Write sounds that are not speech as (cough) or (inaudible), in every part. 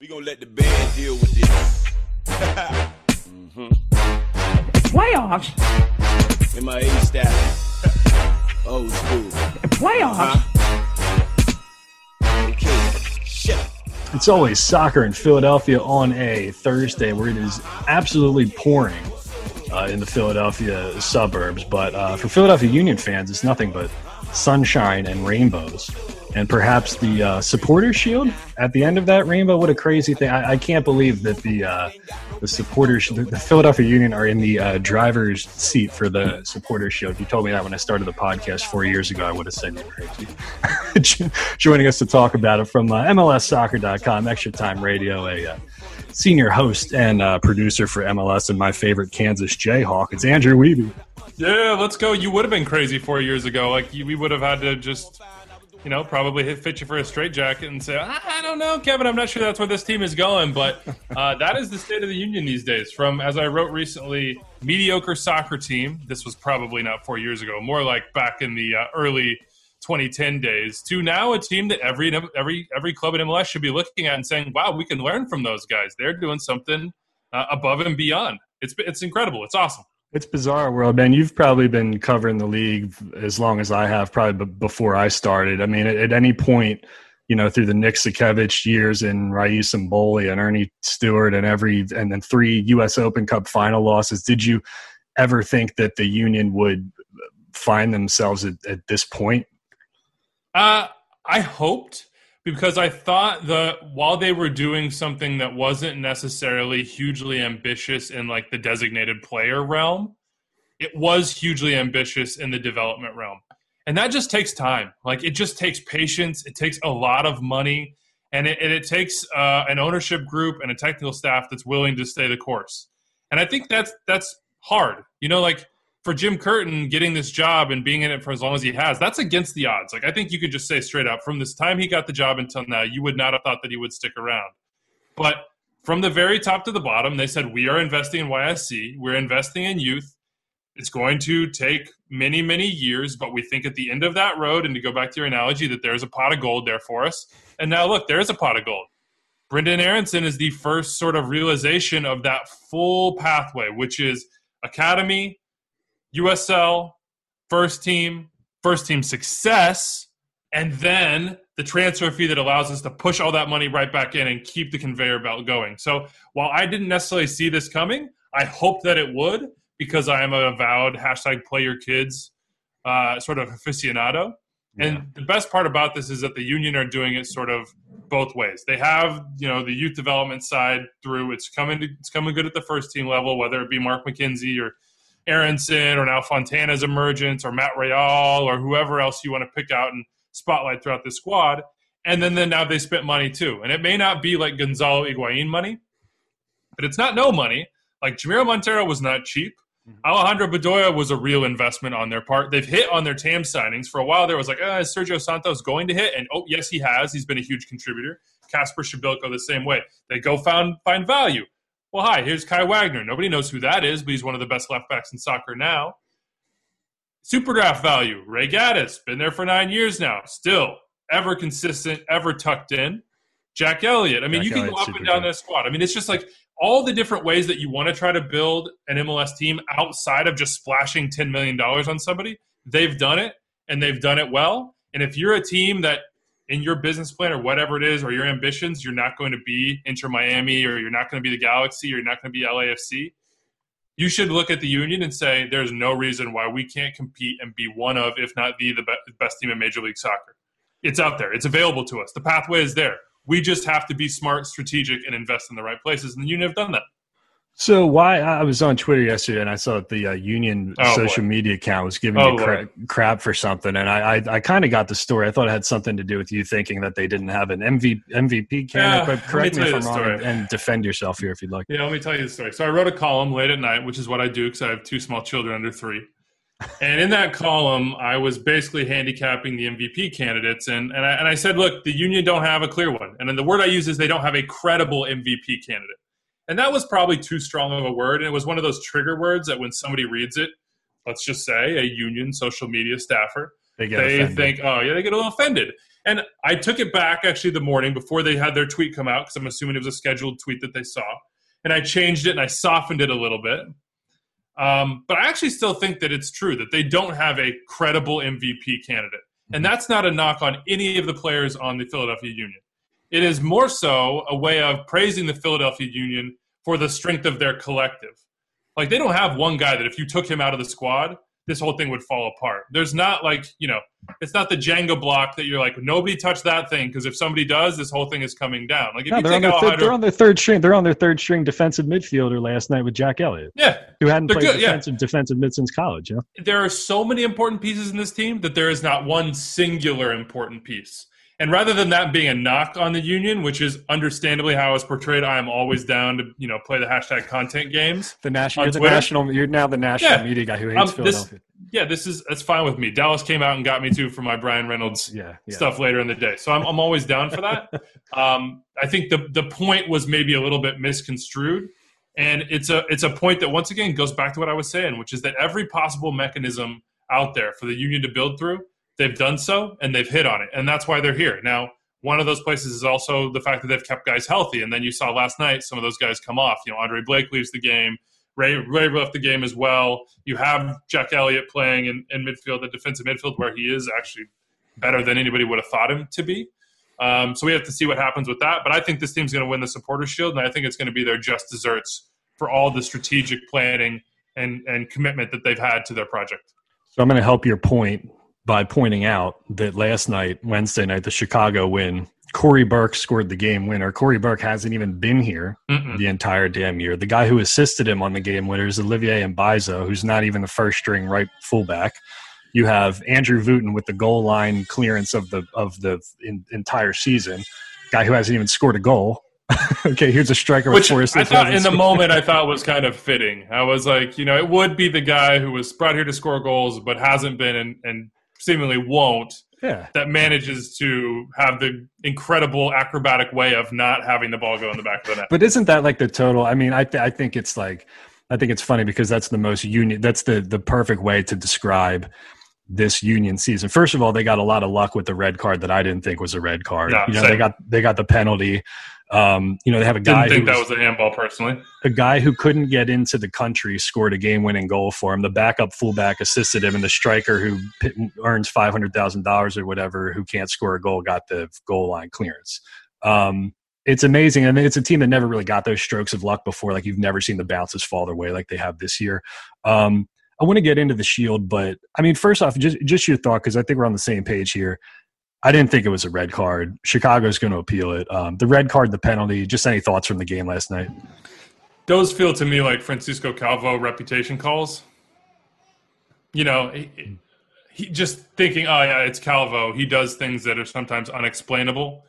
We gonna let the band deal with this. (laughs) Playoffs? MIA staff. Old school. Playoffs? Okay. Shut up. It's always soccer in Philadelphia on a Thursday where it is absolutely pouring uh, in the Philadelphia suburbs. But uh, for Philadelphia Union fans, it's nothing but sunshine and rainbows. And perhaps the uh, supporter shield at the end of that rainbow. What a crazy thing! I, I can't believe that the uh, the supporters, the, Philadelphia Union, are in the uh, driver's seat for the supporter shield. If you told me that when I started the podcast four years ago, I would have said you're crazy. (laughs) Joining us to talk about it from uh, MLSsoccer.com, Extra Time Radio, a uh, senior host and uh, producer for MLS and my favorite Kansas Jayhawk. It's Andrew Wiebe. Yeah, let's go. You would have been crazy four years ago. Like you, we would have had to just, you know, probably fit you for a straight jacket and say, I, I don't know, Kevin. I'm not sure that's where this team is going. But uh, that is the state of the union these days. From as I wrote recently, mediocre soccer team. This was probably not four years ago. More like back in the uh, early 2010 days. To now a team that every every every club in MLS should be looking at and saying, Wow, we can learn from those guys. They're doing something uh, above and beyond. It's it's incredible. It's awesome. It's bizarre world, man. You've probably been covering the league as long as I have, probably before I started. I mean, at, at any point, you know, through the Nick Sakiewicz years and Rais M'Bolhi and Earnie Stewart and every and then three U.S. Open Cup final losses, did you ever think that the Union would find themselves at, at this point? Uh, I hoped because I thought that while they were doing something that wasn't necessarily hugely ambitious in like the designated player realm, it was hugely ambitious in the development realm. And that just takes time. Like it just takes patience. It takes a lot of money, and it, and it takes uh, an ownership group and a technical staff that's willing to stay the course. And I think that's that's hard. You know, like for Jim Curtin getting this job and being in it for as long as he has, that's against the odds. Like I think you could just say straight up from this time he got the job until now, you would not have thought that he would stick around. But from the very top to the bottom, they said we are investing in YSC, we're investing in youth. It's going to take many, many years, but we think at the end of that road, and to go back to your analogy, that there's a pot of gold there for us. And now look, there is a pot of gold. Brenden Aaronson is the first sort of realization of that full pathway, which is academy, USL, first team, first team success, and then the transfer fee that allows us to push all that money right back in and keep the conveyor belt going. So while I didn't necessarily see this coming, I hope that it would because I am a avowed hashtag play your kids uh, sort of aficionado. And the best part about this is that the union are doing it sort of both ways. They have, you know, the youth development side through it's coming it's coming good at the first team level, whether it be Mark McKenzie or Aaronson or now Fontana's emergence or Matt Real or whoever else you want to pick out and spotlight throughout the squad. And then, then now they spent money too. And it may not be like Gonzalo Higuain money, but it's not no money. Like Jamiro Monteiro was not cheap. Alejandro Bedoya was a real investment on their part. They've hit on their TAM signings. For a while, there was like, uh, is Sergio Santos going to hit? And oh, yes, he has. He's been a huge contributor. Kacper Przybylko the same way. They go found find value. Well, hi, here's Kai Wagner. Nobody knows who that is, but he's one of the best left backs in soccer now. Super draft value. Ray Gaddis, been there for nine years now. Still ever consistent, ever tucked in. Jack Elliott. I mean, Jack you can Elliott's go up and down that squad. I mean, it's just like all the different ways that you want to try to build an MLS team outside of just splashing $10 million on somebody. They've done it and they've done it well. And if you're a team that in your business plan or whatever it is or your ambitions, you're not going to be Inter Miami or you're not going to be the Galaxy or you're not going to be LAFC, you should look at the Union and say there's no reason why we can't compete and be one of, if not the, the be- best team in Major League Soccer. It's out there. It's available to us. The pathway is there. We just have to be smart, strategic, and invest in the right places. And the Union have done that. So why I was on Twitter yesterday and I saw that the uh, union Oh, social boy. media account was giving Oh, you cra- crap for something, and I I, I kind of got the story. I thought it had something to do with you thinking that they didn't have an MV, MVP candidate. Yeah, me correct me tell if I'm the wrong, story. and, and defend yourself here if you'd like. Yeah, let me tell you the story. So I wrote a column late at night, which is what I do because I have two small children under three. And in that column, I was basically handicapping the MVP candidates, and and I, and I said, look, the union don't have a clear one, and then the word I use is they don't have a credible MVP candidate, and that was probably too strong of a word, and it was one of those trigger words that when somebody reads it, let's just say a union social media staffer, They they think, oh yeah, they get a little offended. And I took it back actually the morning before they had their tweet come out because I'm assuming it was a scheduled tweet that they saw. And I changed it and I softened it a little bit. Um, but I actually still think that it's true that they don't have a credible MVP candidate. And that's not a knock on any of the players on the Philadelphia Union. It is more so a way of praising the Philadelphia Union for the strength of their collective. Like they don't have one guy that if you took him out of the squad, this whole thing would fall apart. There's not like, you know, it's not the Jenga block that you're like, nobody touch that thing because if somebody does, this whole thing is coming down. Like if No, you they're, on take their out third, Hydro- they're on their third string. They're on their third string defensive midfielder last night with Jack Elliott, yeah, who hadn't played good, yeah. defensive defensive mid since college. Yeah. there are so many important pieces in this team that there is not one singular important piece. And rather than that being a knock on the union, which is understandably how it's portrayed, I am always down to you know play the hashtag content games. The national, you're the Twitter? national, you're now the national Yeah. media guy who hates Um, this, Philadelphia. yeah, this is that's fine with me. Dallas came out and got me too for my Brian Reynolds yeah, yeah. stuff later in the day. So I'm, I'm always down for that. (laughs) um, I think the the point was maybe a little bit misconstrued, and it's a it's a point that once again goes back to what I was saying, which is that every possible mechanism out there for the union to build through, they've done so and they've hit on it, and that's why they're here now. One of those places is also the fact that they've kept guys healthy, and then you saw last night some of those guys come off. You know, Andre Blake leaves the game. Ray, Ray left the game as well. You have Jack Elliott playing in, in midfield, the defensive midfield, where he is actually better than anybody would have thought him to be. Um, so we have to see what happens with that. But I think this team's going to win the Supporters Shield, and I think it's going to be their just desserts for all the strategic planning and, and commitment that they've had to their project. So I'm going to help your point by pointing out that last night, Wednesday night, the Chicago win, Cory Burke scored the game winner. Cory Burke hasn't even been here Mm-mm. the entire damn year. The guy who assisted him on the game winner is Olivier Mbaizo, who's not even the first string right fullback. You have Andrew Wooten with the goal line clearance of the of the in, entire season. Guy who hasn't even scored a goal. (laughs) okay, here's a striker with Which I thought in the moment I thought was (laughs) kind of fitting. I was like, you know, it would be the guy who was brought here to score goals but hasn't been and, and seemingly won't Yeah, that manages to have the incredible acrobatic way of not having the ball go in the back of the net. But isn't that like the total? I mean, I th- I think it's like I think it's funny because that's the most union. That's the the perfect way to describe this union season. First of all, they got a lot of luck with the red card that I didn't think was a red card. No, you know, same. they got they got the penalty. Um, you know, they have a guy Didn't think who that was, was a handball personally. a guy who couldn't get into the country scored a game winning goal for him. The backup fullback assisted him, and the striker who p- earns five hundred thousand dollars or whatever who can't score a goal got the goal line clearance. Um, it's amazing, and it's a team that never really got those strokes of luck before. Like you've never seen the bounces fall their way like they have this year. Um, I want to get into the Shield, but I mean, first off, just just your thought because I think we're on the same page here. I didn't think it was a red card. Chicago's going to appeal it. Um, the red card, the penalty. Just any thoughts from the game last night? Those feel to me like Francisco Calvo reputation calls. You know, he, he just thinking, oh yeah, it's Calvo. He does things that are sometimes unexplainable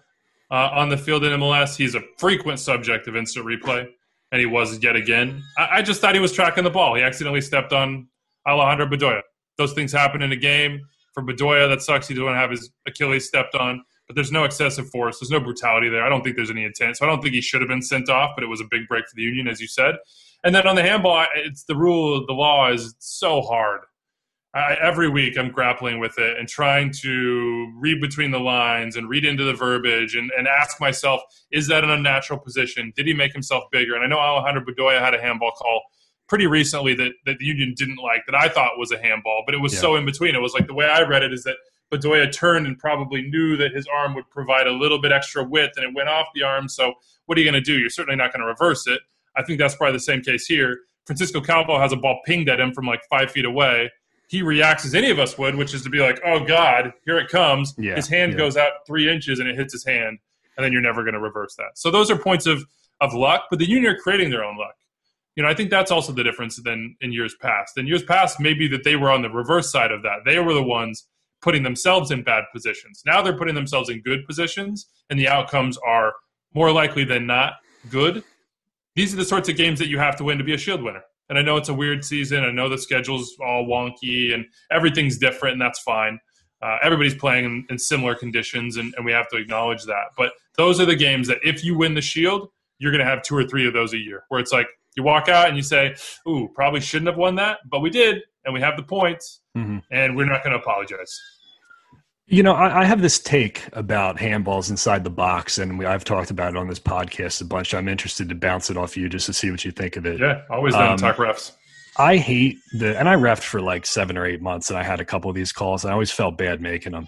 uh, on the field in MLS. He's a frequent subject of instant replay, and he was yet again. I, I just thought he was tracking the ball. He accidentally stepped on Alejandro Bedoya. Those things happen in a game. For Bedoya, that sucks. He doesn't have his Achilles stepped on but there's no excessive force. There's no brutality there. I don't think there's any intent. So I don't think he should have been sent off, but it was a big break for the Union, as you said. And then on the handball, it's the rule, the law is so hard. I, every week I'm grappling with it and trying to read between the lines and read into the verbiage and, and ask myself, is that an unnatural position? Did he make himself bigger? And I know Alejandro Bedoya had a handball call pretty recently that, that the Union didn't like that I thought was a handball, but it was Yeah. so in between. It was like the way I read it is that Bedoya turned and probably knew that his arm would provide a little bit extra width and it went off the arm. So what are you going to do? You're certainly not going to reverse it. I think that's probably the same case here. Francisco Calvo has a ball pinged at him from like five feet away. He reacts as any of us would, which is to be like, oh God, here it comes. Yeah, his hand yeah. goes out three inches and it hits his hand. And then you're never going to reverse that. So those are points of, of luck, but the Union are creating their own luck. You know, I think that's also the difference than in years past. In years past, maybe that they were on the reverse side of that. They were the ones putting themselves in bad positions. Now they're putting themselves in good positions, and the outcomes are more likely than not good. These are the sorts of games that you have to win to be a shield winner. And I know it's a weird season. I know the schedule's all wonky and everything's different, and that's fine. Uh, everybody's playing in, in similar conditions, and, and we have to acknowledge that. But those are the games that if you win the shield, you're going to have two or three of those a year, where it's like you walk out and you say, "Ooh, probably shouldn't have won that, but we did, and we have the points, Mhm. and we're not going to apologize." You know, I, I, have this take about handballs inside the box, and we, I've talked about it on this podcast a bunch. I'm interested to bounce it off you just to see what you think of it. Yeah, always down um, to talk refs. I hate the, and I refed for like seven or eight months, and I had a couple of these calls, and I always felt bad making them.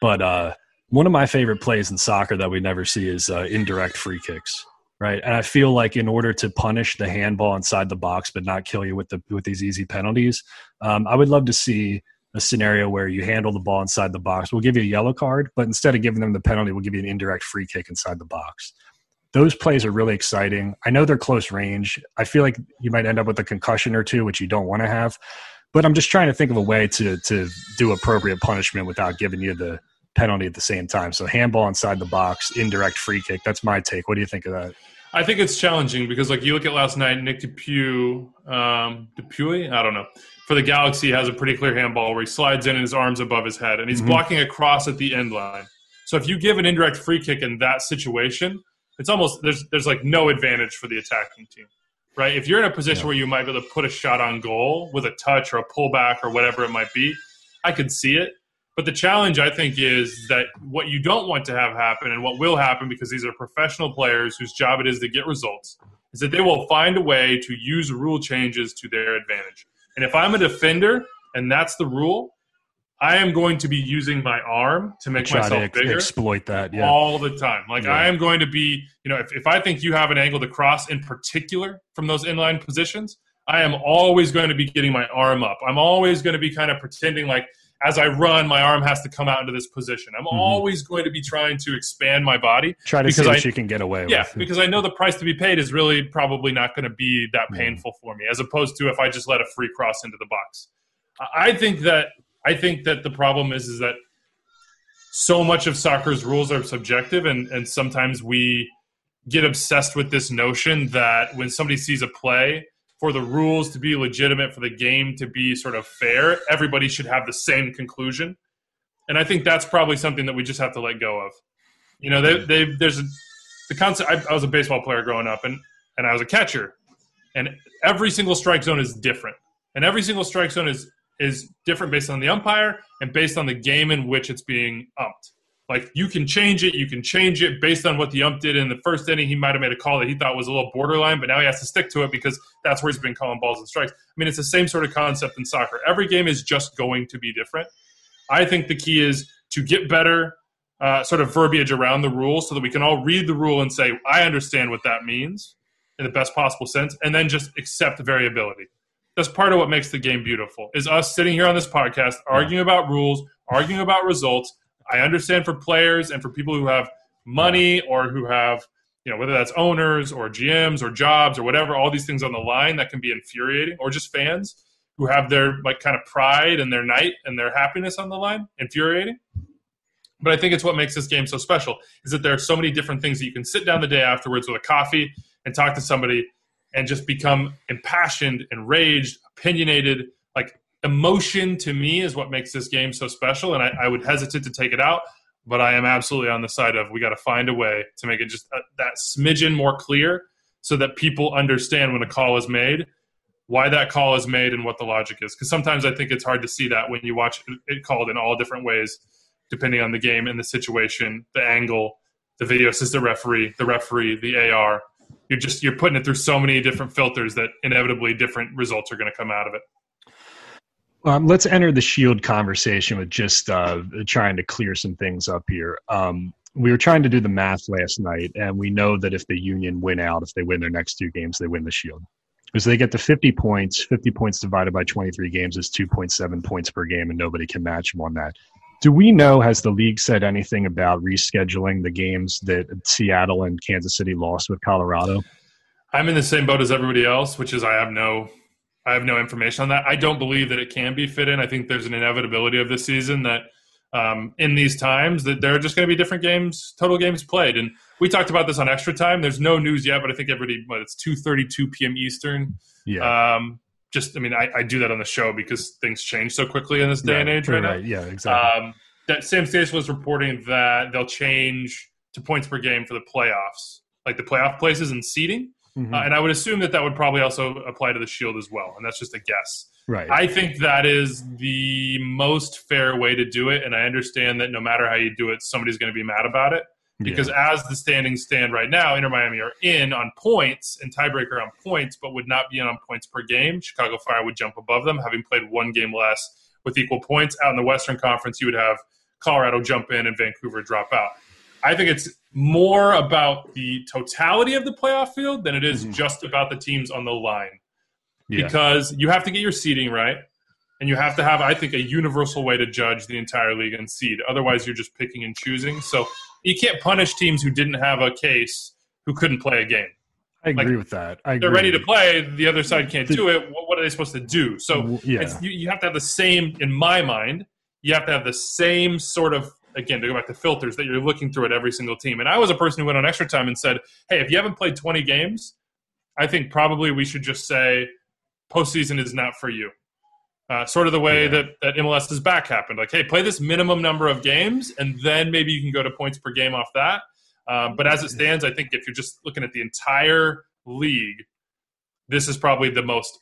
But uh, one of my favorite plays in soccer that we never see is uh, indirect free kicks, right? And I feel like in order to punish the handball inside the box, but not kill you with the with these easy penalties, um, I would love to see a scenario where you handle the ball inside the box. We'll give you a yellow card, but instead of giving them the penalty, we'll give you an indirect free kick inside the box. Those plays are really exciting. I know they're close range. I feel like you might end up with a concussion or two, which you don't want to have. But I'm just trying to think of a way to to do appropriate punishment without giving you the penalty at the same time. So handball inside the box, indirect free kick. That's my take. What do you think of that? I think it's challenging because, like, you look at last night, Nick DePuy, um, DePuy, I don't know, for the Galaxy has a pretty clear handball where he slides in and his arms above his head, and he's mm-hmm. blocking across at the end line. So if you give an indirect free kick in that situation, it's almost there's there's like no advantage for the attacking team, right? If you're in a position yeah. where you might be able to put a shot on goal with a touch or a pullback or whatever it might be, I could see it. But the challenge, I think, is that what you don't want to have happen and what will happen because these are professional players whose job it is to get results is that they will find a way to use rule changes to their advantage. And if I'm a defender and that's the rule, I am going to be using my arm to make Try myself to ex- bigger. Exploit that yeah. all the time. Like yeah. I am going to be, you know, if, if I think you have an angle to cross in particular from those inline positions, I am always going to be getting my arm up. I'm always going to be kind of pretending like as I run, my arm has to come out into this position. I'm mm-hmm. always going to be trying to expand my body. Try to see what you can get away yeah, with. because I know the price to be paid is really probably not going to be that painful mm. for me, as opposed to if I just let a free cross into the box. I think that I think that the problem is is that so much of soccer's rules are subjective, and and sometimes we get obsessed with this notion that when somebody sees a play for the rules to be legitimate, for the game to be sort of fair, everybody should have the same conclusion. And I think that's probably something that we just have to let go of. You know, they, they there's a, the concept. I, I was a baseball player growing up, and and I was a catcher, and every single strike zone is different, and every single strike zone is is different based on the umpire and based on the game in which it's being umped. Like you can change it, you can change it based on what the ump did in the first inning. He might have made a call that he thought was a little borderline, but now he has to stick to it because that's where he's been calling balls and strikes. I mean, it's the same sort of concept in soccer. Every game is just going to be different. I think the key is to get better uh, sort of verbiage around the rule so that we can all read the rule and say, I understand what that means in the best possible sense, and then just accept variability. That's part of what makes the game beautiful. Is us sitting here on this podcast arguing about rules, arguing about results, I understand for players and for people who have money or who have, you know, whether that's owners or GMs or jobs or whatever, all these things on the line that can be infuriating, or just fans who have their like kind of pride and their night and their happiness on the line, infuriating. But I think it's what makes this game so special is that there are so many different things that you can sit down the day afterwards with a coffee and talk to somebody and just become impassioned, enraged, opinionated, like emotion to me is what makes this game so special, and I, I would hesitate to take it out. But I am absolutely on the side of we got to find a way to make it just a, that smidgen more clear, so that people understand when a call is made, why that call is made, and what the logic is. Because sometimes I think it's hard to see that when you watch it called in all different ways, depending on the game and the situation, the angle, the video assistant referee, the referee, the AR. You're just you're putting it through so many different filters that inevitably different results are going to come out of it. Um, let's enter the shield conversation with just uh, trying to clear some things up here. Um, we were trying to do the math last night, and we know that if the Union win out, if they win their next two games, they win the shield. Because they get to 50 points, 50 points divided by 23 games is 2.7 points per game, and nobody can match them on that. Do we know, has the league said anything about rescheduling the games that Seattle and Kansas City lost with Colorado? I'm in the same boat as everybody else, which is I have no I have no information on that. I don't believe that it can be fit in. I think there's an inevitability of this season that um, in these times that there are just going to be different games, total games played. And we talked about this on extra time. There's no news yet, but I think everybody, but it's 2:32 p.m. Eastern. Yeah. Um, just, I mean, I, I, do that on the show because things change so quickly in this day right, and age right, right now. Yeah, exactly. Um, that Sam Stacey was reporting that they'll change to points per game for the playoffs, like the playoff places and seeding. Mhm. Uh, and I would assume that that would probably also apply to the Shield as well. And that's just a guess. right. I think that is the most fair way to do it. And I understand that no matter how you do it, somebody's going to be mad about it. Because as the standings stand right now, Inter Miami are in on points and tiebreaker on points, but would not be in on points per game. Chicago Fire would jump above them, having played one game less with equal points. Out in the Western Conference, you would have Colorado jump in and Vancouver drop out. I think it's more about the totality of the playoff field than it is Mhm. just about the teams on the line yeah. because you have to get your seeding right and you have to have i think a universal way to judge the entire league and seed otherwise you're just picking and choosing so you can't punish teams who didn't have a case who couldn't play a game I agree like, with that. I they're agree. ready to play the other side can't do it what, what are they supposed to do so yeah. it's, you, you have to have the same in my mind you have to have the same sort of again to go back to filters that you're looking through at every single team. And i was a person who went on extra time and said hey if you haven't played 20 games i think probably we should just say postseason is not for you. Uh, sort of the way Yeah. that, that mls is back happened. Like hey play this minimum number of games and then maybe you can go to points per game off that. Um, but as it stands i think if you're just looking at the entire league this is probably the most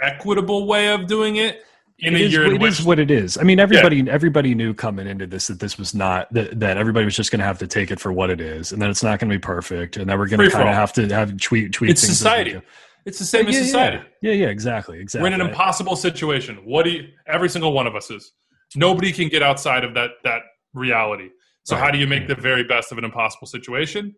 equitable way of doing it in It a is, it is what it is. I mean, everybody everybody knew coming into this that this was not that, that everybody was just going to have to take it for what it is, and that it's not going to be perfect, and that we're going to kind of have to have tweet tweet. it's society. it's the same yeah, as society Yeah. yeah, yeah, exactly, exactly. we're in an impossible situation. What do you every single one of us is. Nobody can get outside of that that reality. So Right. how do you make mm. the very best of an impossible situation?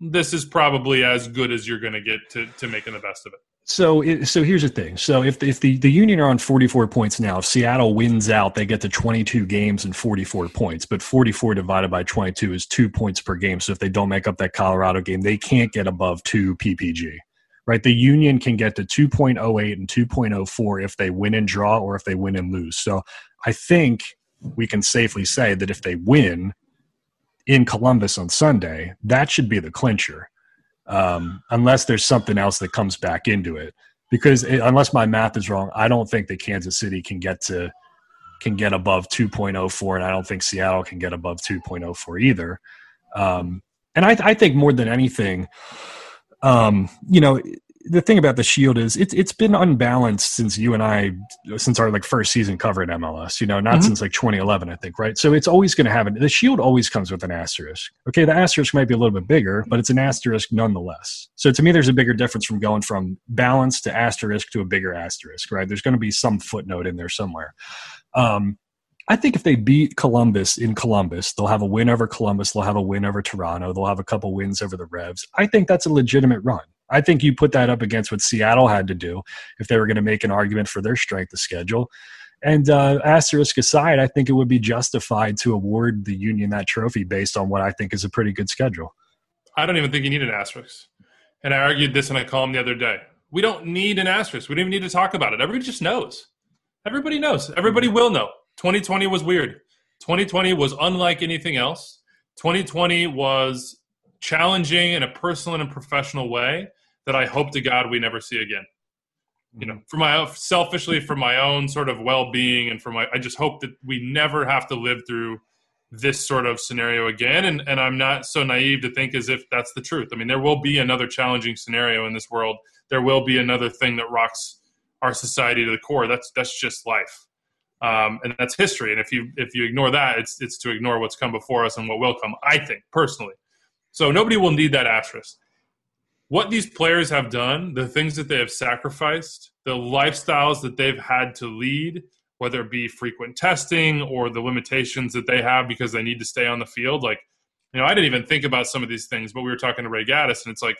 This is probably as good as you're going to get to to making the best of it So, so here's the thing. So, if if the the Union are on 44 points now, if Seattle wins out, they get to 22 games and 44 points. But 44 divided by 22 is two points per game. So, if they don't make up that Colorado game, they can't get above two PPG. Right? The Union can get to 2.08 and 2.04 if they win and draw, or if they win and lose. So, I think we can safely say that if they win in Columbus on Sunday, that should be the clincher um, unless there's something else that comes back into it. Because it, unless my math is wrong, I don't think that Kansas City can get to can get above 2.04, and I don't think Seattle can get above 2.04 either. Um, and I, I think more than anything, um, you know, the thing about the Shield is it's it's been unbalanced since you and I since our like first season covering MLS. You know, not Mhm. since like 2011, I think, right? So it's always going to have it. The Shield always comes with an asterisk. Okay, the asterisk might be a little bit bigger, but it's an asterisk nonetheless. So to me, there's a bigger difference from going from balanced to asterisk to a bigger asterisk, right? There's going to be some footnote in there somewhere. Um, I think if they beat Columbus in Columbus, they'll have a win over Columbus. They'll have a win over Toronto. They'll have a couple wins over the Revs. I think that's a legitimate run. I think you put that up against what Seattle had to do if they were going to make an argument for their strength of schedule. And uh, asterisk aside, I think it would be justified to award the Union that trophy based on what I think is a pretty good schedule. I don't even think you need an asterisk. And I argued this in a column the other day. We don't need an asterisk. We don't even need to talk about it. Everybody just knows. Everybody knows. Everybody will know. 2020 was weird. 2020 was unlike anything else. 2020 was challenging in a personal and a professional way that I hope to God we never see again. You know, for my selfishly for my own sort of well-being and for my I just hope that we never have to live through this sort of scenario again and and I'm not so naive to think as if that's the truth. I mean, there will be another challenging scenario in this world. There will be another thing that rocks our society to the core. That's that's just life. Um, and that's history. And if you if you ignore that, it's it's to ignore what's come before us and what will come. I think personally. So nobody will need that asterisk. What these players have done, the things that they have sacrificed, the lifestyles that they've had to lead, whether it be frequent testing or the limitations that they have because they need to stay on the field. Like, you know, I didn't even think about some of these things, but we were talking to Ray Gaddis, and it's like,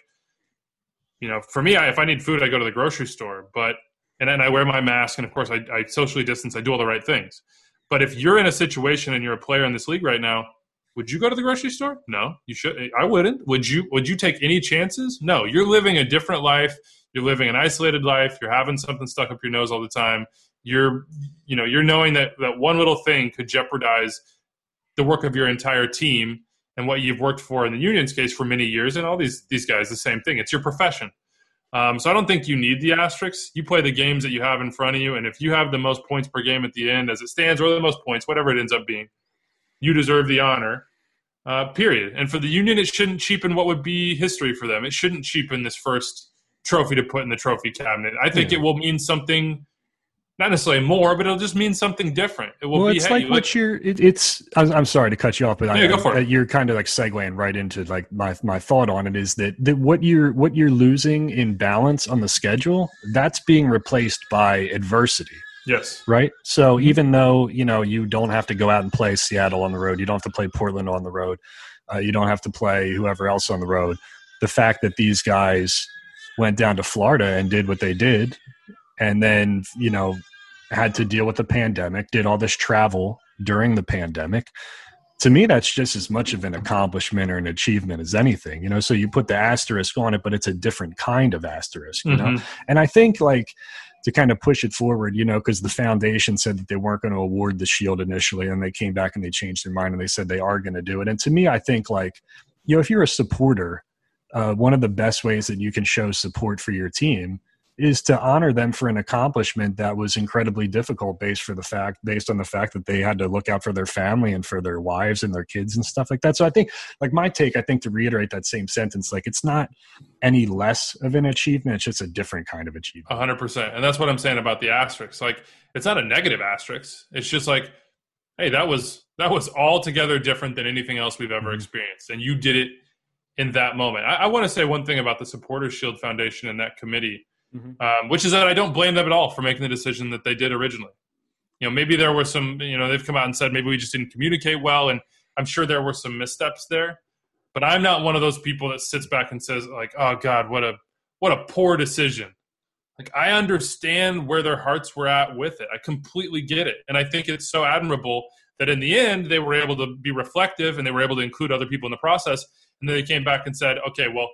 you know, for me, I, if I need food, I go to the grocery store, but and then I wear my mask, and of course, I, I socially distance. I do all the right things. But if you're in a situation and you're a player in this league right now, would you go to the grocery store? No, you should. I wouldn't. Would you? Would you take any chances? No. You're living a different life. You're living an isolated life. You're having something stuck up your nose all the time. You're, you know, you're knowing that that one little thing could jeopardize the work of your entire team and what you've worked for in the union's case for many years. And all these these guys, the same thing. It's your profession. Um, so I don't think you need the asterisks. You play the games that you have in front of you, and if you have the most points per game at the end, as it stands, or the most points, whatever it ends up being, you deserve the honor. Uh, period. And for the union, it shouldn't cheapen what would be history for them. It shouldn't cheapen this first trophy to put in the trophy cabinet. I think yeah. it will mean something not necessarily more, but it'll just mean something different. It will well, be, it's like what you're. It, it's. I'm, I'm, sorry to cut you off, but yeah, I, go for I, it. you're kind of like segueing right into like my my thought on it is that that what you're what you're losing in balance on the schedule that's being replaced by adversity. Yes. Right. So mm-hmm. even though you know you don't have to go out and play Seattle on the road, you don't have to play Portland on the road, uh, you don't have to play whoever else on the road. The fact that these guys went down to Florida and did what they did, and then you know had to deal with the pandemic, did all this travel during the pandemic. To me, that's just as much of an accomplishment or an achievement as anything, you know. So you put the asterisk on it, but it's a different kind of asterisk, you mm-hmm. know. And I think like to kind of push it forward, you know, because the foundation said that they weren't going to award the shield initially, and they came back and they changed their mind and they said they are going to do it. And to me, I think like, you know, if you're a supporter, uh, one of the best ways that you can show support for your team is to honor them for an accomplishment that was incredibly difficult based for the fact based on the fact that they had to look out for their family and for their wives and their kids and stuff like that. So i think like my take i think to reiterate that same sentence like it's not any less of an achievement it's just a different kind of achievement. 100% and that's what i'm saying about the asterisk like it's not a negative asterisk. It's just like hey that was that was altogether different than anything else we've ever mm-hmm. experienced. And you did it in that moment. I, I want to say one thing about the supporters shield foundation and that committee mm-hmm. um, which is that I don't blame them at all for making the decision that they did originally. You know, maybe there were some, you know, they've come out and said maybe we just didn't communicate well, and I'm sure there were some missteps there. But I'm not one of those people that sits back and says like, "Oh God, what a what a poor decision." Like I understand where their hearts were at with it. I completely get it, and I think it's so admirable that in the end they were able to be reflective and they were able to include other people in the process. And then they came back and said, "Okay, well,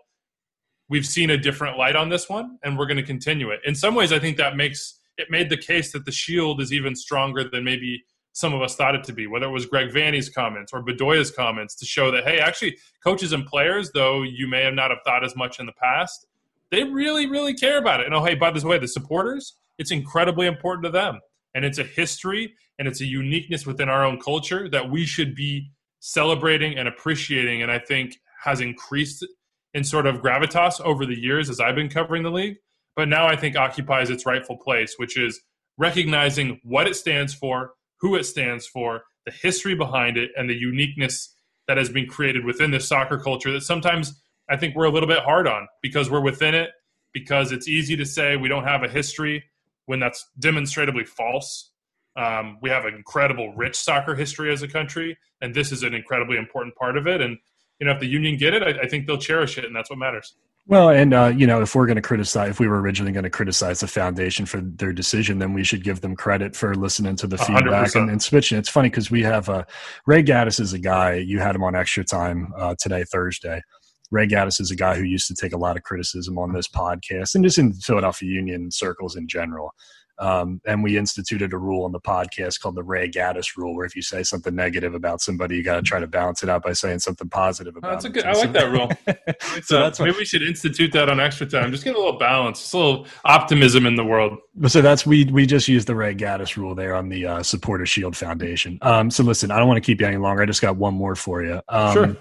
we've seen a different light on this one and we're going to continue it. In some ways, I think that makes it made the case that the shield is even stronger than maybe some of us thought it to be, whether it was Greg Vanney's comments or Bedoya's comments to show that, hey, actually, coaches and players, though you may have not have thought as much in the past, they really, really care about it. And oh, hey, by the way, the supporters, it's incredibly important to them. And it's a history and it's a uniqueness within our own culture that we should be celebrating and appreciating. And I think has increased in sort of gravitas over the years as I've been covering the league, but now I think occupies its rightful place, which is recognizing what it stands for, who it stands for, the history behind it, and the uniqueness that has been created within this soccer culture that sometimes I think we're a little bit hard on because we're within it, because it's easy to say we don't have a history when that's demonstrably false. Um, we have an incredible rich soccer history as a country, and this is an incredibly important part of it. And you know, if the union get it, I, I think they'll cherish it, and that's what matters. Well, and uh, you know, if we're going to criticize, if we were originally going to criticize the foundation for their decision, then we should give them credit for listening to the feedback and, and, switching. It's funny because we have uh, Ray Gaddis is a guy. You had him on extra time uh, today, Thursday. Ray Gaddis is a guy who used to take a lot of criticism on this podcast and just in Philadelphia Union circles in general. Um, and we instituted a rule on the podcast called the Ray Gaddis rule, where if you say something negative about somebody, you got to try to balance it out by saying something positive about. Oh, that's a good. I like that rule. (laughs) so that's maybe we should institute that on extra time. Just get a little balance, just a little optimism in the world. So that's we we just used the Ray Gaddis rule there on the uh, Supporter Shield Foundation. Um, so listen, I don't want to keep you any longer. I just got one more for you. Um, sure.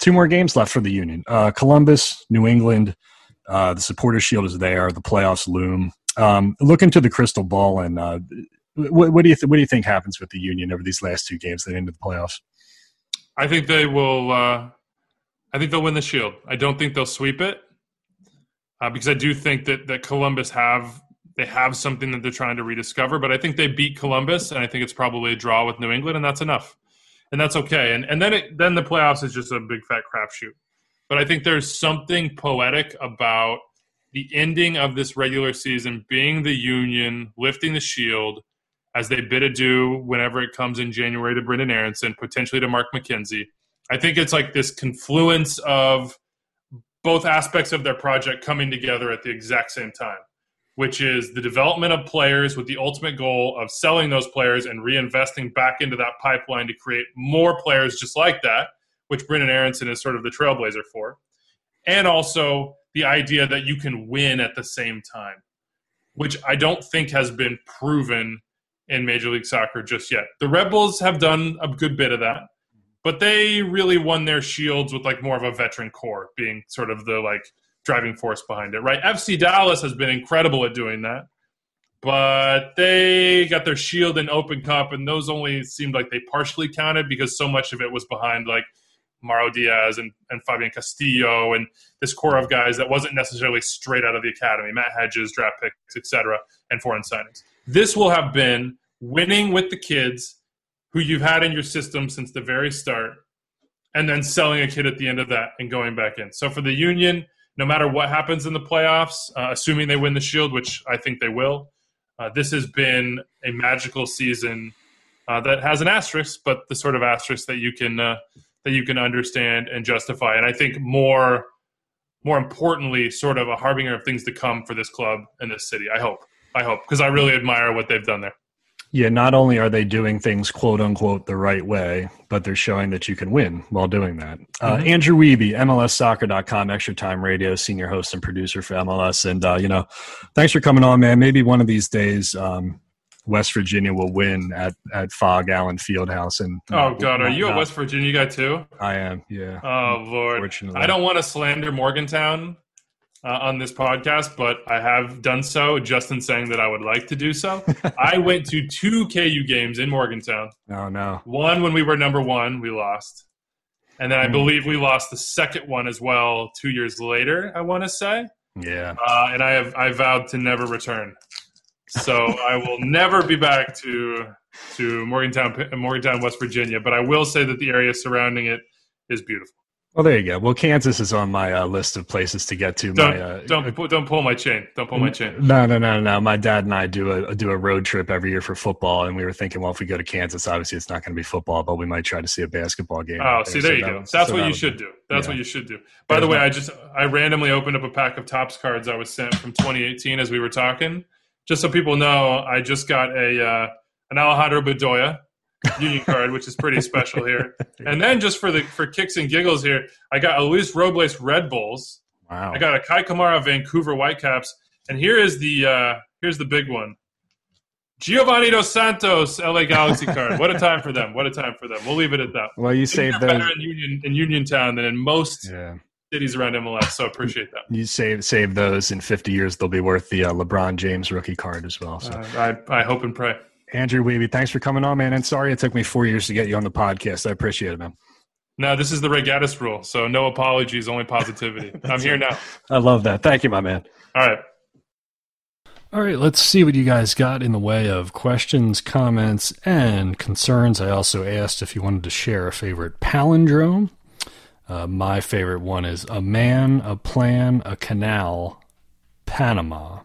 Two more games left for the Union. Uh, Columbus, New England. Uh, the Supporter Shield is there. The playoffs loom. Um, look into the crystal ball and uh, what, what, do you th- what do you think happens with the Union over these last two games that into the playoffs? I think they will. Uh, I think they'll win the Shield. I don't think they'll sweep it uh, because I do think that that Columbus have they have something that they're trying to rediscover. But I think they beat Columbus, and I think it's probably a draw with New England, and that's enough, and that's okay. And and then it, then the playoffs is just a big fat crapshoot. But I think there's something poetic about the ending of this regular season being the Union lifting the shield as they bid adieu whenever it comes in January to Brenden Aaronson, potentially to Mark McKenzie. I think it's like this confluence of both aspects of their project coming together at the exact same time, which is the development of players with the ultimate goal of selling those players and reinvesting back into that pipeline to create more players just like that, which Brenden Aaronson is sort of the trailblazer for. And also the idea that you can win at the same time, which I don't think has been proven in Major League Soccer just yet. The Red Bulls have done a good bit of that, but they really won their shields with like more of a veteran core being sort of the like driving force behind it, right? FC Dallas has been incredible at doing that, but they got their Shield and Open Cup, and those only seemed like they partially counted because so much of it was behind like Mauro Diaz and, and Fabian Castillo and this core of guys that wasn't necessarily straight out of the academy, Matt Hedges, draft picks, etc., and foreign signings. This will have been winning with the kids who you've had in your system since the very start, and then selling a kid at the end of that and going back in. So for the Union, no matter what happens in the playoffs, uh, assuming they win the Shield, which I think they will, uh, this has been a magical season uh, that has an asterisk, but the sort of asterisk that you can uh, that you can understand and justify. And I think more more importantly, sort of a harbinger of things to come for this club and this city. I hope. I hope because I really admire what they've done there. Yeah, not only are they doing things quote unquote the right way, but they're showing that you can win while doing that. Uh, Mhm. Andrew Wiebe, MLSsoccer.com, extra time radio, senior host and producer for MLS. And, uh, you know, thanks for coming on, man. Maybe one of these days, um, West Virginia will win at, at Phog Allen Fieldhouse. And Oh God, are you a West Virginia guy too? I am, yeah. Oh Lord. I don't want to slander Morgantown uh, on this podcast, but I have done so just in saying that I would like to do so. (laughs) I went to two KU games in Morgantown. Oh, no. One when we were number one, we lost, and then I Hmm. believe we lost the second one as well two years later. I want to say, Yeah. uh, and I have I vowed to never return. So I will never be back to to Morgantown, Morgantown, West Virginia. But I will say that the area surrounding it is beautiful. Well, there you go. Well, Kansas is on my uh, list of places to get to. Don't my, uh, don't don't pull my chain. Don't pull my chain. No, no, no, no. My dad and I do a do a road trip every year for football, and we were thinking, well, if we go to Kansas, obviously it's not going to be football, but we might try to see a basketball game. Oh, out see, So there you that go. That's so what you should be- do. That's yeah. what you should do. By the way, no- I just I randomly opened up a pack of Topps cards I was sent from 2018 as we were talking. Just so people know, I just got a uh, an Alejandro Bedoya union card, which is pretty special here. (laughs) And then just for the for kicks and giggles here, I got a Luis Robles Red Bulls. Wow. I got a Kei Kamara Vancouver Whitecaps, and here is the uh, here's the big one. Giovanni Dos Santos LA Galaxy card. What a time for them! What a time for them. We'll leave it at that. well, you saved those. better in Union in Uniontown than in most Yeah, cities around MLS. So appreciate that. you save save those in 50 years. They'll be worth the uh, LeBron James rookie card as well. So, Uh, I I hope and pray. Andrew Wiebe, thanks for coming on, man. And sorry it took me four years to get you on the podcast. I appreciate it, man. No, this is the Ray Gaddis rule. So no apologies, only positivity. (laughs) I'm here now. I love that. Thank you, my man. All right. All right, let's see what you guys got in the way of questions, comments, and concerns. I also asked if you wanted to share a favorite palindrome. Uh, my favorite one is a man, a plan, a canal, Panama.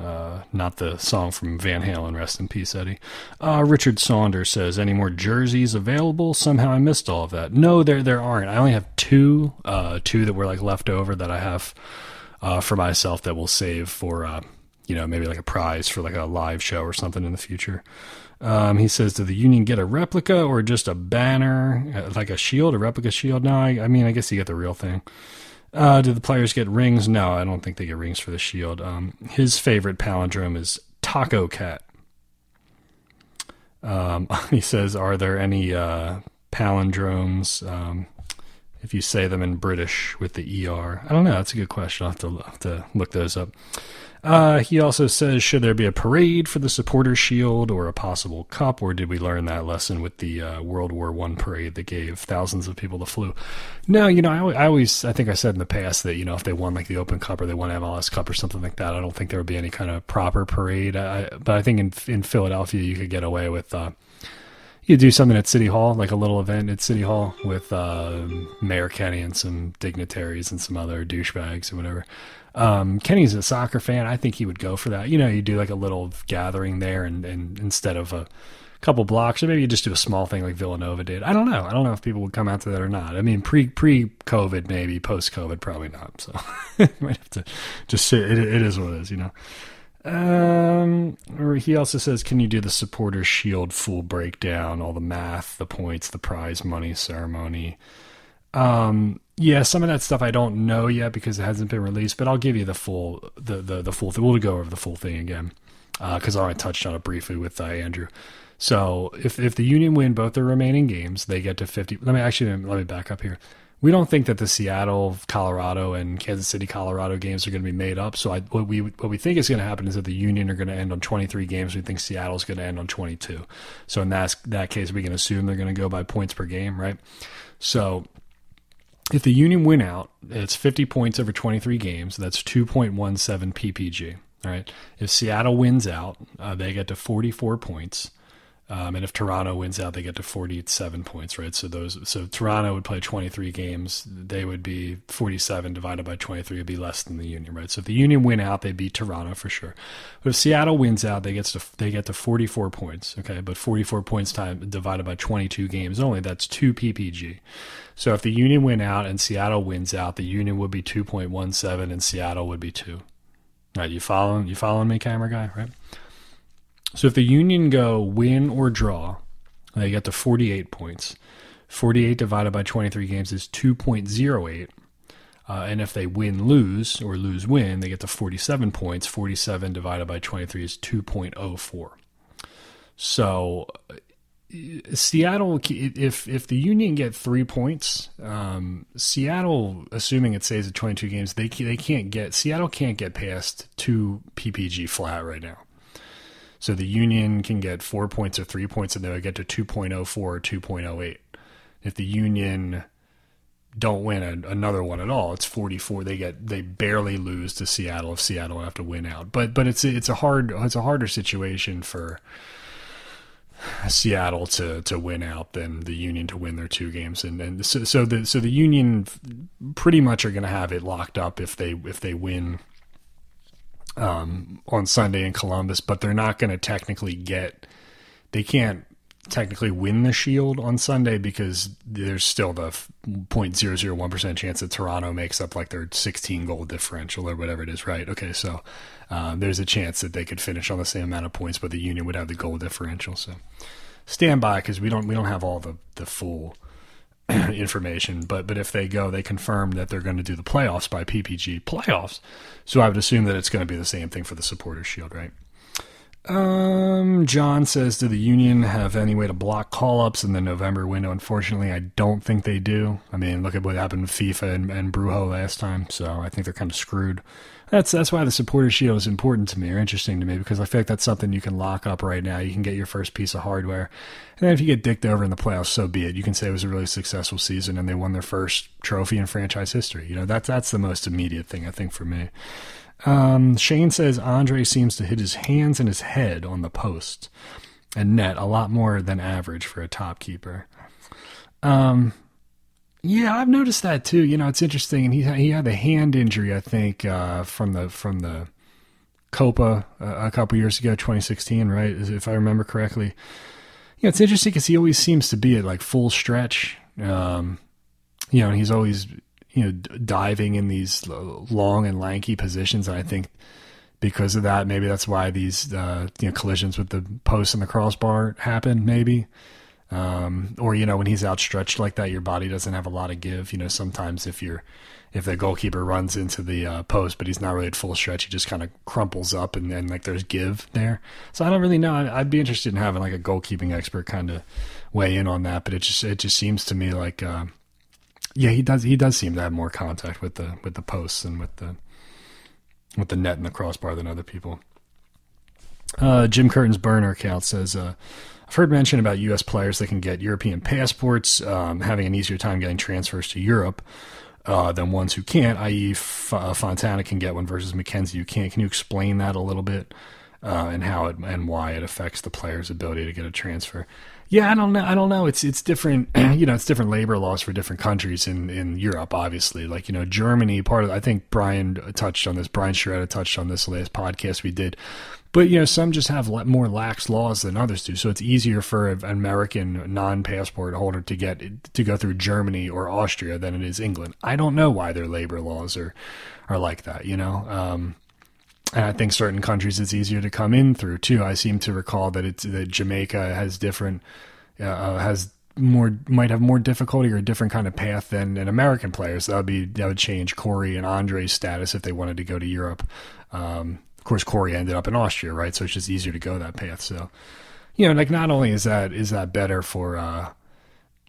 Uh, not the song from Van Halen, rest in peace, Eddie. Uh, Richard Saunders says, "Any more jerseys available?" Somehow I missed all of that. No, there there aren't. I only have two, uh, two that were like left over that I have uh, for myself that we'll save for, uh, you know, maybe like a prize for like a live show or something in the future. Um, he says, "Did the Union get a replica or just a banner, uh, like a shield, a replica shield?" No, I, I mean, I guess you get the real thing. Uh, do the players get rings? No, I don't think they get rings for the shield. Um, his favorite palindrome is Taco Cat. Um, (laughs) he says, "Are there any uh, palindromes um, if you say them in British with the er?" I don't know. That's a good question. I'll have to, have to look those up. Uh, he also says, "Should there be a parade for the supporter shield or a possible cup, or did we learn that lesson with the uh, World War One parade that gave thousands of people the flu?" No, you know, I, I always, I think I said in the past that you know if they won like the Open Cup or they won MLS Cup or something like that, I don't think there would be any kind of proper parade. I, but I think in in Philadelphia you could get away with. Uh, you do something at City Hall, like a little event at City Hall with uh, Mayor Kenny and some dignitaries and some other douchebags or whatever. Um, Kenny's a soccer fan. I think he would go for that. You know, you do like a little gathering there, and, and instead of a couple blocks, or maybe you just do a small thing like Villanova did. I don't know. I don't know if people would come out to that or not. I mean, pre pre COVID maybe, post COVID probably not. So (laughs) you might have to just say it, it is what it is. You know. Um, or he also says, can you do the supporter shield full breakdown, all the math, the points, the prize money ceremony? Um, yeah, some of that stuff I don't know yet because it hasn't been released, but I'll give you the full, the, the, the full thing. We'll go over the full thing again. Uh, cause I already touched on it briefly with uh, Andrew. So if, if the Union win both their remaining games, they get to 50. Let me actually, let me back up here. we don't think that the Seattle, Colorado, and Kansas City, Colorado games are going to be made up. So I, what we what we think is going to happen is that the Union are going to end on 23 games. We think Seattle's going to end on 22. So in that that case, we can assume they're going to go by points per game, right? So if the Union win out, it's 50 points over 23 games. That's 2.17 ppg. All right. If Seattle wins out, uh, they get to 44 points. Um, and if Toronto wins out, they get to 47 points, right? So those, so Toronto would play 23 games. They would be 47 divided by 23 would be less than the Union, right? So if the Union win out, they beat Toronto for sure. But if Seattle wins out, they get to they get to 44 points, okay? But 44 points time divided by 22 games only, that's two PPG. So if the Union win out and Seattle wins out, the Union would be 2.17 and Seattle would be two. Right, you following? You following me, camera guy? Right. So if the Union go win or draw, they get to 48 points. 48 divided by 23 games is 2.08. Uh, and if they win lose or lose win, they get to 47 points. 47 divided by 23 is 2.04. So Seattle, if if the Union get three points, um, Seattle, assuming it stays at 22 games, they they can't get Seattle can't get past two PPG flat right now. So the Union can get four points or three points, and they would get to 2.04 or 2.08. If the Union don't win a, another one at all, it's 44. They get they barely lose to Seattle if Seattle have to win out. But but it's it's a hard it's a harder situation for Seattle to to win out than the Union to win their two games, and and so so the so the Union pretty much are going to have it locked up if they if they win um, on Sunday in Columbus, but they're not going to technically get. They can't technically win the Shield on Sunday because there's still the 0.001% chance that Toronto makes up like their 16 goal differential or whatever it is, right? Okay, so uh, there's a chance that they could finish on the same amount of points, but the Union would have the goal differential. So stand by because we don't we don't have all the the full (clears throat) information. But but if they go, they confirm that they're going to do the playoffs by PPG playoffs. So I would assume that it's going to be the same thing for the Supporters Shield, right? Um, John says, do the union have any way to block call ups in the November window? Unfortunately, I don't think they do. I mean, look at what happened with FIFA and, and Brujo last time, so I think they're kind of screwed. That's that's why the supporter shield is important to me or interesting to me because I feel like that's something you can lock up right now. You can get your first piece of hardware, and then if you get dicked over in the playoffs, so be it. You can say it was a really successful season and they won their first trophy in franchise history. You know, that's that's the most immediate thing I think for me. Um, Shane says Andre seems to hit his hands and his head on the post and net a lot more than average for a top keeper. Um, yeah, I've noticed that too. You know, it's interesting, and he he had the hand injury, I think, uh, from the from the Copa uh, a couple years ago, 2016, right? If I remember correctly. Yeah, it's interesting because he always seems to be at like full stretch. Um, you know, he's always you know diving in these long and lanky positions. And I think because of that, maybe that's why these uh, you know collisions with the post and the crossbar happen. Maybe. Um, or you know when he's outstretched like that, your body doesn't have a lot of give. You know sometimes if you're if the goalkeeper runs into the uh, post, but he's not really at full stretch, he just kind of crumples up and then like there's give there. So I don't really know. I'd be interested in having like a goalkeeping expert kind of weigh in on that, but it just it just seems to me like uh, yeah, he does. He does seem to have more contact with the with the posts and with the with the net and the crossbar than other people. Uh, Jim Curtin's burner account says, uh, "I've heard mention about U.S. players that can get European passports, um, having an easier time getting transfers to Europe." Uh, than ones who can't, i.e., F- uh, Fontana can get one versus McKenzie who can't. Can you explain that a little bit uh, and how it and why it affects the player's ability to get a transfer? Yeah, I don't know. I don't know. It's it's different. (clears throat) You know, it's different labor laws for different countries in in Europe. Obviously, like you know, Germany. Part of I think Brian touched on this. Brian Sciaretta touched on this last podcast we did. But you know, some just have more lax laws than others do. So it's easier for an American non-passport holder to get to go through Germany or Austria than it is England. I don't know why their labor laws are are like that. You know. Um, and I think certain countries it's easier to come in through too. I seem to recall that it's that Jamaica has different uh, uh, has more might have more difficulty or a different kind of path than an American player. So that would be that would change Cory and Andre's status if they wanted to go to Europe. Um, course, Cory ended up in Austria, right? So it's just easier to go that path. So you know, like not only is that is that better for uh,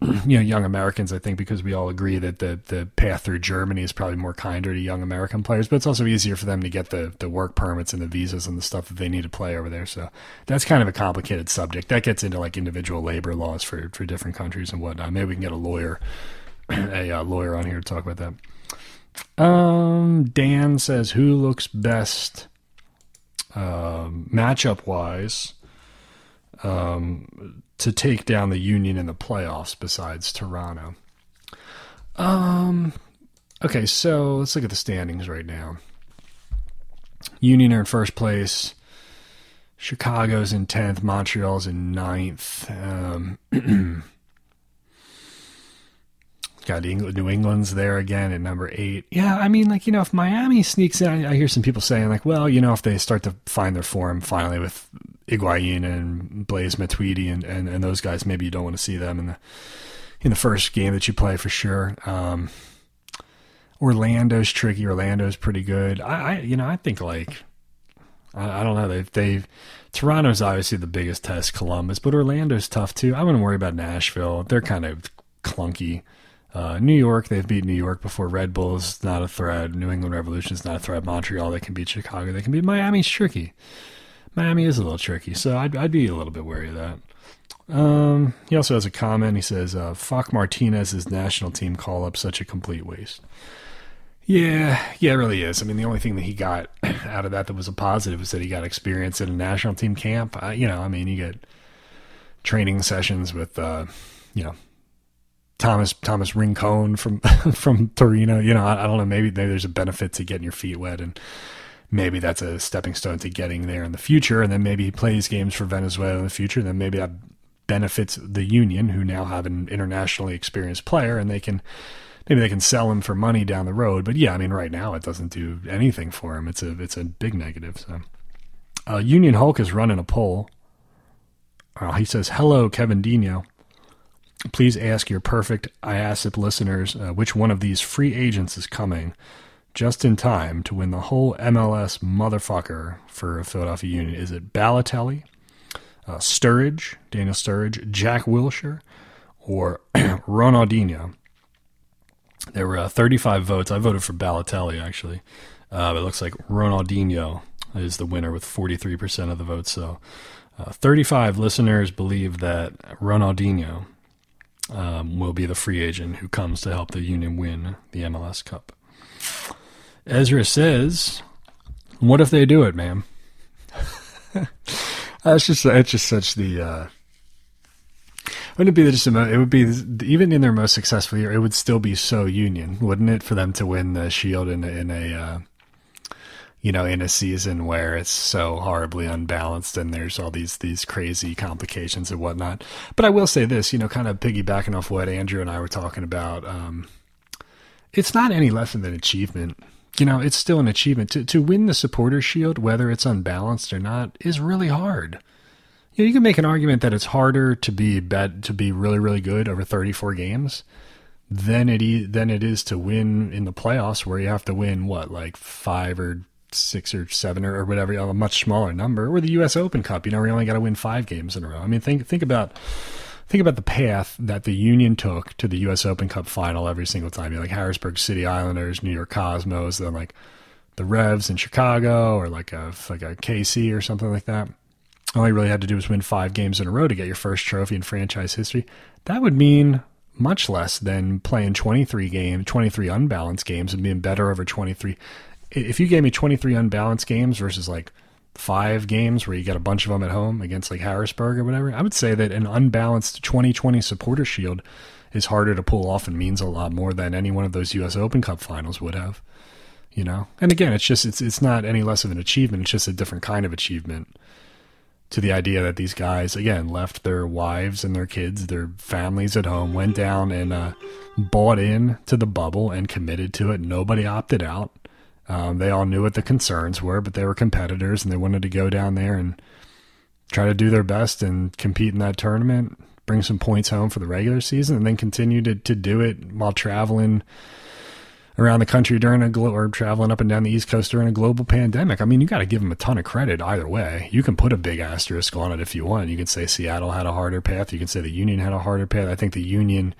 (clears throat) you know young Americans. I think because we all agree that the the path through Germany is probably more kinder to young American players, but it's also easier for them to get the the work permits and the visas and the stuff that they need to play over there. So that's kind of a complicated subject. That gets into like individual labor laws for for different countries and whatnot. Maybe we can get a lawyer (clears throat) a uh, lawyer on here to talk about that. Um, Dan says who looks best um, matchup wise um, to take down the Union in the playoffs besides Toronto. Um, okay, so let's look at the standings right now. Union are in first place. Chicago's in tenth. Montreal's in ninth. Um, (clears throat) New England's there again at number eight. Yeah, I mean, like you know, if Miami sneaks in, I, I hear some people saying like, well, you know, if they start to find their form finally with Higuain and Blaise Matuidi and, and, and those guys, maybe you don't want to see them in the in the first game that you play for sure. Um, Orlando's tricky. Orlando's pretty good. I, I you know I think like I, I don't know they they Toronto's obviously the biggest test. Columbus, but Orlando's tough too. I wouldn't worry about Nashville. They're kind of clunky. Uh, New York, they've beat New York before. Red Bull's not a threat. New England Revolution is not a threat. Montreal, they can beat Chicago. They can beat Miami's tricky. Miami is a little tricky, so I'd, I'd be a little bit wary of that. Um, he also has a comment. He says, uh, "Fuck Martinez's national team call up such a complete waste." Yeah, yeah, it really is. I mean, the only thing that he got (clears throat) out of that that was a positive was that he got experience in a national team camp. You know, I mean, you get training sessions with, uh, you know, Thomas Thomas Rincon from (laughs) from Torino. You know, I, I don't know. Maybe, maybe there's a benefit to getting your feet wet and maybe that's a stepping stone to getting there in the future. And then maybe he plays games for Venezuela in the future. Then maybe that benefits the union, who now have an internationally experienced player, and they can maybe they can sell him for money down the road. But yeah, I mean, right now it doesn't do anything for him. It's a it's a big negative. So, uh, Union Hulk is running a poll. Uh, he says, "Hello, Kevin Dino. Please ask your perfect IASIP listeners uh, which one of these free agents is coming." just in time to win the whole MLS motherfucker for a Philadelphia Union. Is it Balotelli, uh, Sturridge, Daniel Sturridge, Jack Wilshere, or (clears throat) Ronaldinho? There were uh, 35 votes. I voted for Balotelli, actually. Uh, it looks like Ronaldinho is the winner with 43% of the votes. So uh, 35 listeners believe that Ronaldinho um, will be the free agent who comes to help the Union win the MLS Cup. Ezra says, "What if they do it, ma'am?" (laughs) That's just it's just such the. Uh, wouldn't it be just a, it would be even in their most successful year, it would still be so Union, wouldn't it, for them to win the Shield in a, in a uh, you know in a season where it's so horribly unbalanced and there's all these these crazy complications and whatnot. But I will say this, you know, kind of piggybacking off what Andrew and I were talking about. Um, it's not any less than an achievement you know, it's still an achievement to to win the supporter shield, whether it's unbalanced or not, is really hard. You know, you can make an argument that it's harder to be bad to be really really good over 34 games than it than it is to win in the playoffs, where you have to win what like five or six or seven or, or whatever, a much smaller number, or the U.S. Open Cup. You know, we only got to win five games in a row. I mean, think think about think about the path that the Union took to the U.S. Open Cup final every single time. You know, like Harrisburg City Islanders, New York Cosmos, then like the Revs in Chicago, or like a like a KC or something like that. All you really had to do was win five games in a row to get your first trophy in franchise history. That would mean much less than playing 23 games, 23 unbalanced games, and being better over 23. If you gave me 23 unbalanced games versus like five games where you get a bunch of them at home against like Harrisburg or whatever, I would say that an unbalanced 2020 supporter shield is harder to pull off and means a lot more than any one of those US Open Cup finals would have. You know? And again, it's just it's it's not any less of an achievement, it's just a different kind of achievement to the idea that these guys again left their wives and their kids, their families at home, went down and uh, bought in to the bubble and committed to it. Nobody opted out um, they all knew what the concerns were, but they were competitors and they wanted to go down there and try to do their best and compete in that tournament, bring some points home for the regular season, and then continue to, to do it while traveling around the country during a glo- or traveling up and down the East Coast during a global pandemic. I mean, you got to give them a ton of credit either way. You can put a big asterisk on it if you want. You can say Seattle had a harder path. You can say the Union had a harder path. I think the Union,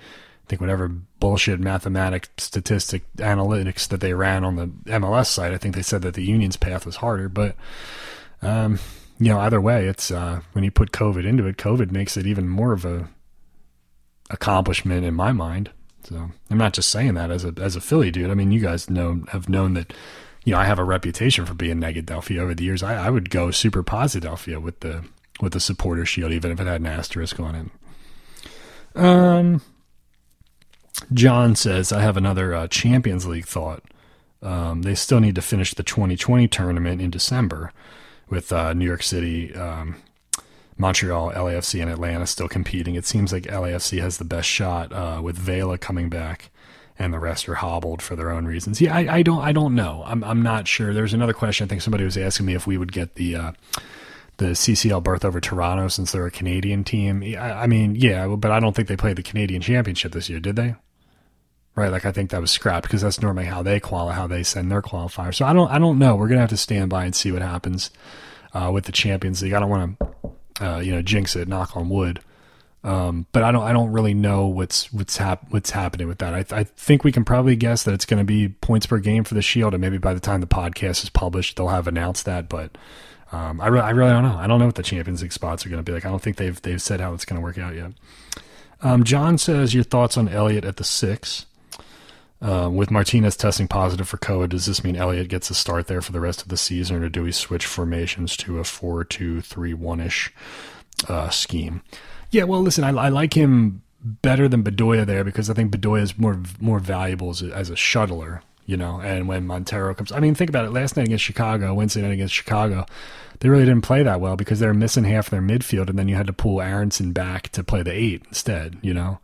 think whatever bullshit mathematic statistic analytics that they ran on the MLS site, I think they said that the Union's path was harder. But, um, you know, either way, it's uh, when you put COVID into it, COVID makes it even more of a accomplishment in my mind. So I'm not just saying that as a as a Philly dude. I mean, you guys know have known that you know I have a reputation for being Negadelphia over the years. I, I would go super Posidelphia with the with the supporter shield, even if it had an asterisk on it. Um, John says I have another uh, Champions League thought. Um, they still need to finish the 2020 tournament in December with uh, New York City, um, Montreal, LAFC, and Atlanta still competing. It seems like LAFC has the best shot uh, with Vela coming back, and the rest are hobbled for their own reasons. Yeah, I, I don't, I don't know. I'm, I'm not sure. There's another question. I think somebody was asking me if we would get the. Uh, the CCL berth over Toronto since they're a Canadian team. I, I mean, yeah, but I don't think they played the Canadian Championship this year, did they? Right? Like I think that was scrapped because that's normally how they qualify, how they send their qualifier. So I don't, I don't know. We're gonna have to stand by and see what happens uh, with the Champions League. I don't want to, uh, you know, jinx it, knock on wood. Um, but I don't, I don't really know what's what's hap- what's happening with that. I, I think we can probably guess that it's going to be points per game for the Shield, and maybe by the time the podcast is published, they'll have announced that. But um, I, re- I really don't know. I don't know what the Champions League spots are going to be like. I don't think they've they've said how it's going to work out yet. Um, John says your thoughts on Elliott at the six. Uh, with Martinez testing positive for COVID, does this mean Elliott gets a start there for the rest of the season, or do we switch formations to a four-two-three-one ish uh, scheme? Yeah, well, listen, I, I, like him better than Bedoya there because I think Bedoya is more more valuable as a, as a shuttler, you know. And when Monteiro comes, I mean, think about it. Last night against Chicago, Wednesday night against Chicago, they really didn't play that well because they were missing half their midfield, and then you had to pull Aaronson back to play the eight instead, you know.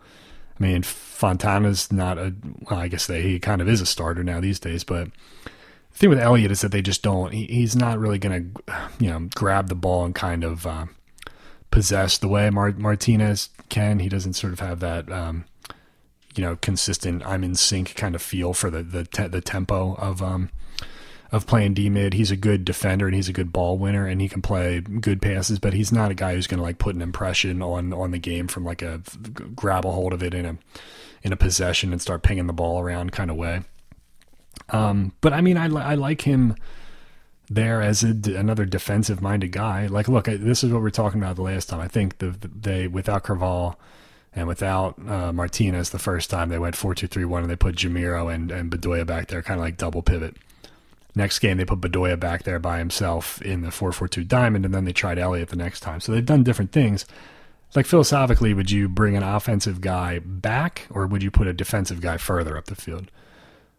I mean, Fontana's not a. Well, I guess they, he kind of is a starter now these days. But the thing with Elliott is that they just don't. He, he's not really going to, you know, grab the ball and kind of uh, possess the way Mar- Martinez can. He doesn't sort of have that, um, you know, consistent. I'm in sync kind of feel for the the te- the tempo of um, of playing D mid. He's a good defender and he's a good ball winner and he can play good passes, but he's not a guy who's going to like put an impression on on the game from like a grab a hold of it in a in a possession and start pinging the ball around kind of way. Um, but I mean, I I like him there as another defensive minded guy. Like, look, this is what we are talking about the last time. I think the, the they without Creavalle and without uh, Martinez the first time they went four two three one and they put Jamiro and and Bedoya back there, kind of like double pivot. Next game, they put Bedoya back there by himself in the 442 diamond, and then they tried Elliott the next time. So they've done different things. Like philosophically, would you bring an offensive guy back, or would you put a defensive guy further up the field?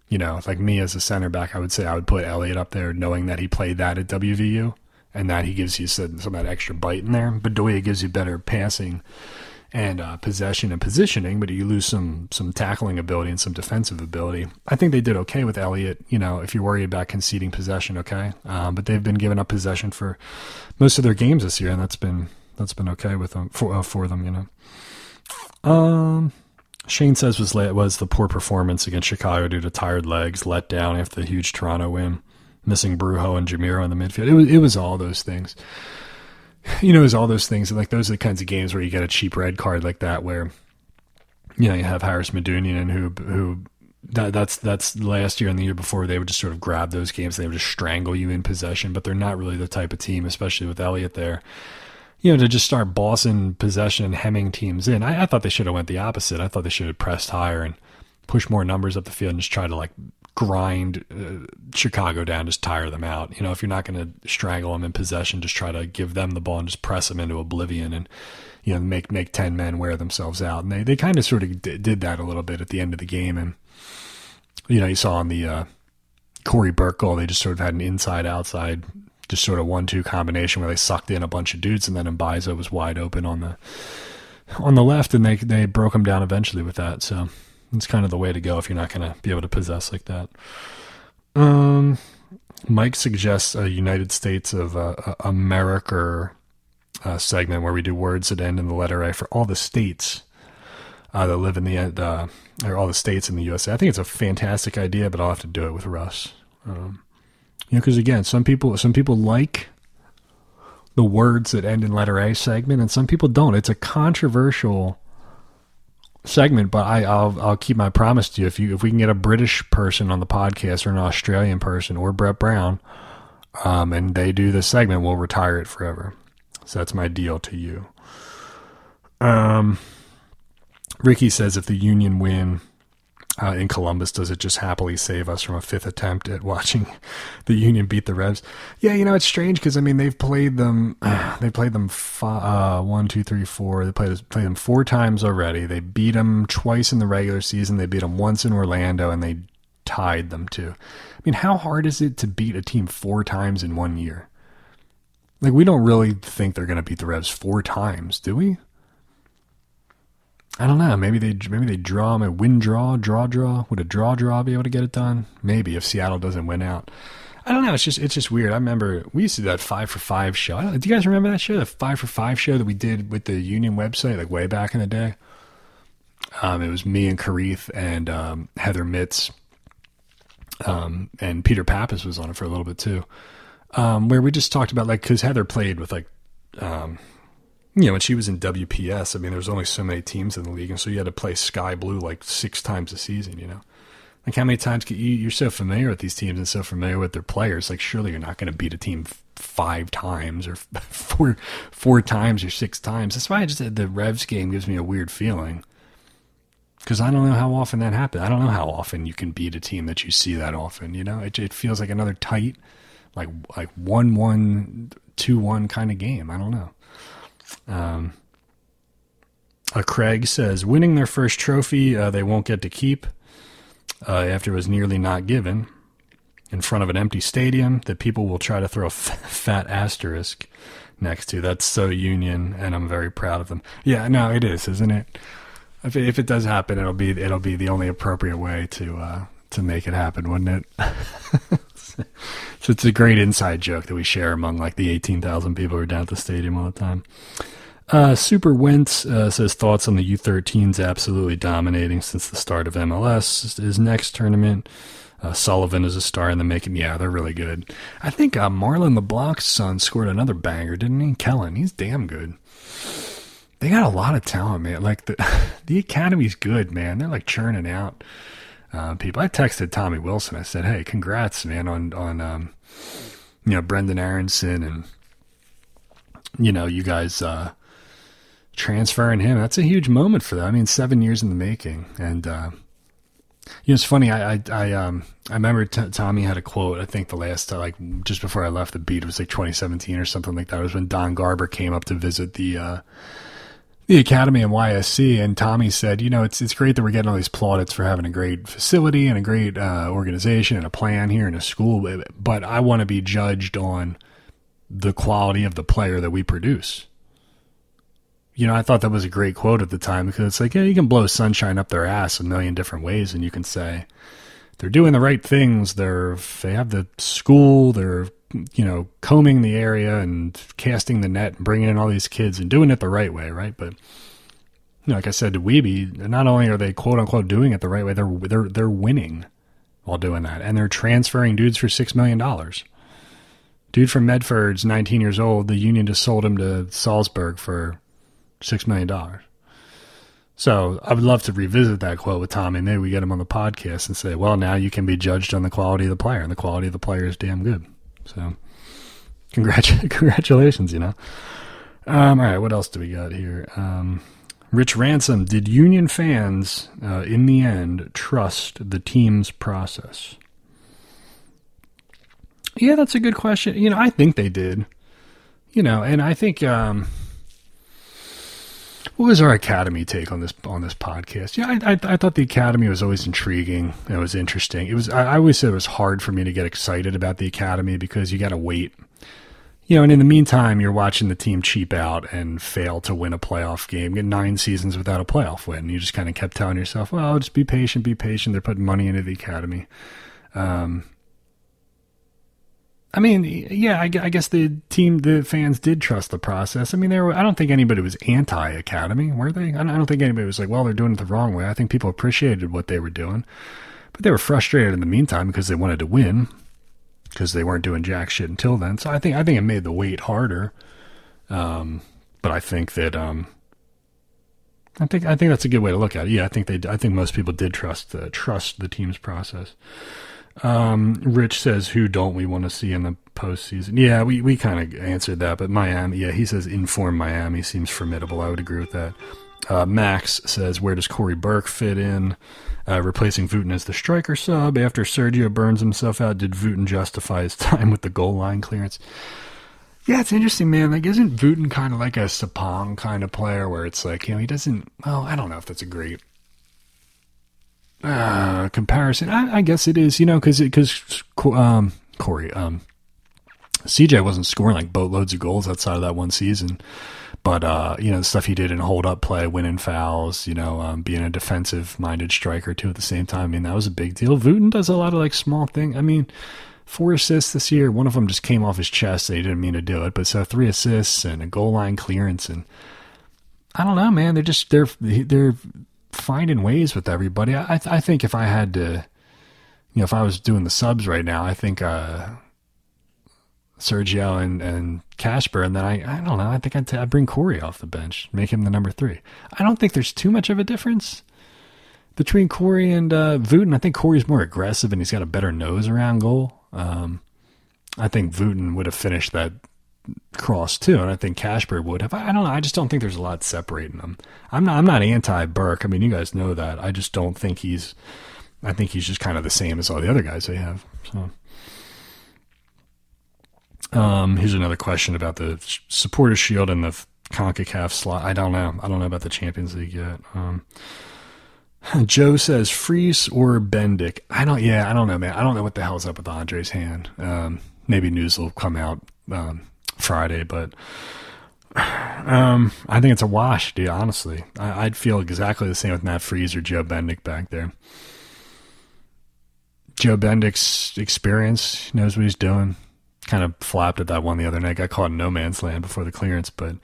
You know, like me as a center back, I would say I would put Elliott up there, knowing that he played that at WVU, and that he gives you some, some of that extra bite in there. Bedoya gives you better passing and uh, possession and positioning, but you lose some some tackling ability and some defensive ability. I think they did okay with Elliott. You know, if you're worried about conceding possession, okay, um, but they've been giving up possession for most of their games this year, and that's been that's been okay with them for uh, for them. You know. Um, Shane says was was the poor performance against Chicago due to tired legs, let down after the huge Toronto win, missing Brujo and Jamiro in the midfield. It was it was all those things (laughs) you know, there's all those things. And like those are the kinds of games where you get a cheap red card like that, where you know you have Haris Medunjanin who who that, that's that's last year and the year before they would just sort of grab those games. They would just strangle you in possession, but they're not really the type of team, especially with Elliott there. You know, to just start bossing possession and hemming teams in. I, I thought they should have went the opposite. I thought they should have pressed higher and push more numbers up the field and just try to like grind uh, Chicago down, just tire them out. You know, if you're not going to strangle them in possession, just try to give them the ball and just press them into oblivion and you know make make ten men wear themselves out. And they they kind of sort of d- did that a little bit at the end of the game. And you know, you saw on the uh, Cory Burke goal, they just sort of had an inside outside. Just sort of one-two combination where they sucked in a bunch of dudes, and then Mbaizo was wide open on the on the left, and they they broke him down eventually with that. So it's kind of the way to go if you're not going to be able to possess like that. Um, Mike suggests a United States of uh, America uh, segment where we do words that end in the letter A for all the states uh, that live in the uh, or all the states in the USA. I think it's a fantastic idea, but I'll have to do it with Russ. Um, you know, because again, some people some people like the words that end in letter A segment, and some people don't. It's a controversial segment, but I, will I'll keep my promise to you. If you if we can get a British person on the podcast or an Australian person or Brett Brown, um, and they do this segment, we'll retire it forever. So that's my deal to you. Um, Ricky says if the Union win uh, in Columbus, does it just happily save us from a fifth attempt at watching (laughs) the Union beat the Revs? Yeah, you know it's strange because I mean they've played them, (clears throat) they played them uh, one, two, three, four. They played played them four times already. They beat them twice in the regular season. They beat them once in Orlando, and they tied them too. I mean, how hard is it to beat a team four times in one year? Like we don't really think they're going to beat the Revs four times, do we? I don't know. Maybe they maybe they draw, a win draw, draw draw. Would a draw draw be able to get it done? Maybe if Seattle doesn't win out. I don't know. It's just it's just weird. I remember we used to do that five for five show. Do you guys remember that show? The five for five show that we did with the Union website, like way back in the day. Um, it was me and Karith and um, Heather Mitts, um, and Peter Pappas was on it for a little bit too, um, where we just talked about like because Heather played with like um, you know, when she was in WPS, I mean, there's only so many teams in the league, and so you had to play Sky Blue like six times a season. You know, like how many times can you? You're so familiar with these teams and so familiar with their players. Like, surely you're not going to beat a team five times or (laughs) four four times or six times. That's why I just the Revs game gives me a weird feeling because I don't know how often that happens. I don't know how often you can beat a team that you see that often. You know, it, it feels like another tight, like like one one two one kind of game. I don't know. Um, Craig says winning their first trophy uh, they won't get to keep uh, after it was nearly not given in front of an empty stadium that people will try to throw a f- (laughs) fat asterisk next to. That's so Union, and I'm very proud of them. Yeah, no, it is, isn't it? If it, if it does happen, it'll be it'll be the only appropriate way to uh, to make it happen, wouldn't it? (laughs) so it's a great inside joke that we share among like the 18,000 people who are down at the stadium all the time. Uh, Super Wentz uh, says thoughts on the U13s absolutely dominating since the start of MLS. His next tournament, uh, Sullivan is a star in the making. Yeah, they're really good. I think uh, Marlon LeBlanc's son scored another banger, didn't he? Kellen, he's damn good. They got a lot of talent, man. Like the (laughs) the academy's good, man. They're like churning out uh, people. I texted Tommy Wilson. I said, "Hey, congrats, man, on on um, you know Brenden Aaronson and you know you guys uh, transferring him. That's a huge moment for them. I mean, seven years in the making, and uh, you know it's funny. I I I, um, I remember t- Tommy had a quote. I think the last uh, like just before I left the beat, it was like 2017 or something like that. It was when Don Garber came up to visit the uh, the academy and YSC, and Tommy said, you know, it's it's great that we're getting all these plaudits for having a great facility and a great uh, organization and a plan here in a school, but I want to be judged on the quality of the player that we produce. You know, I thought that was a great quote at the time because it's like, yeah, you can blow sunshine up their ass a million different ways, and you can say they're doing the right things. They're they have the school. They're you know, combing the area and casting the net and bringing in all these kids and doing it the right way, right? But you know, like I said to Wiebe, not only are they quote unquote doing it the right way, they're they're they're winning while doing that, and they're transferring dudes for six million dollars. Dude from Medford's 19 years old. The union just sold him to Salzburg for six million dollars. So I would love to revisit that quote with Tommy. Maybe we get him on the podcast and say, "Well, now you can be judged on the quality of the player, and the quality of the player is damn good." So, congrat- (laughs) congratulations, you know. Um, all right, what else do we got here? Um, Rich Ransom, did Union fans, uh, in the end, trust the team's process? Yeah, that's a good question. You know, I think they did. You know, and I think um, what was our academy take on this on this podcast? Yeah, I, I, I thought the academy was always intriguing. It was interesting. It was. I, I always said it was hard for me to get excited about the academy because you got to wait. You know, and in the meantime, you're watching the team cheap out and fail to win a playoff game. Get nine seasons without a playoff win. You just kind of kept telling yourself, "Well, just be patient, be patient." They're putting money into the academy. Um, I mean, yeah, I, I guess the team, the fans did trust the process. I mean, there. Were, I don't think anybody was anti-academy, were they? I don't, think anybody was like, well, they're doing it the wrong way. I think people appreciated what they were doing, but they were frustrated in the meantime because they wanted to win, because they weren't doing jack shit until then. So I think I think it made the wait harder. Um, but I think that um, I think I think that's a good way to look at it. Yeah, I think they. I think most people did trust the trust the team's process. Um, Rich says, "Who don't we want to see in the postseason?" Yeah, we, we kind of answered that, but Miami. Yeah, he says inform Miami seems formidable. I would agree with that. Uh, Max says, "Where does Cory Burke fit in?" Uh, replacing Wooten as the striker sub after Sergio burns himself out. Did Wooten justify his (laughs) time with the goal line clearance? Yeah, it's interesting, man. Like, isn't Wooten kind of like a Sapong kind of player where it's like, you know, he doesn't. Well, I don't know if that's a great uh, comparison. I, I guess it is, you know, because because um, Cory, um, CJ wasn't scoring like boatloads of goals outside of that one season, but uh, you know, the stuff he did in hold up play, winning fouls, you know, um, being a defensive minded striker too at the same time. I mean, that was a big deal. Wooten does a lot of like small thing. I mean. Four assists this year. One of them just came off his chest he didn't mean to do it. But so three assists and a goal line clearance and I don't know, man. They're just they're they're finding ways with everybody. I I think if I had to, you know, if I was doing the subs right now, I think uh, Sergio and and Kacper, and then I I don't know. I think I'd, t- I'd bring Cory off the bench, make him the number three. I don't think there's too much of a difference between Cory and uh, Wooten. I think Cory's more aggressive and he's got a better nose around goal. Um, I think Wooten would have finished that cross too, and I think Kacper would have. I don't know. I just don't think there's a lot separating them. I'm not. I'm not anti Burke. I mean, you guys know that. I just don't think he's. I think he's just kind of the same as all the other guys they have. So, um, here's another question about the supporters shield and the Concacaf slot. I don't know. I don't know about the Champions League yet. Um, (laughs) Joe says Freese or Bendik. I don't. Yeah, I don't know, man. I don't know what the hell's up with Andre's hand. Um, maybe news will come out um, Friday, but um, I think it's a wash, dude. Honestly, I, would feel exactly the same with Matt Freese or Joe Bendik back there. Joe Bendik's experience knows what he's doing. Kind of flapped at that one the other night. Got caught in no man's land before the clearance, but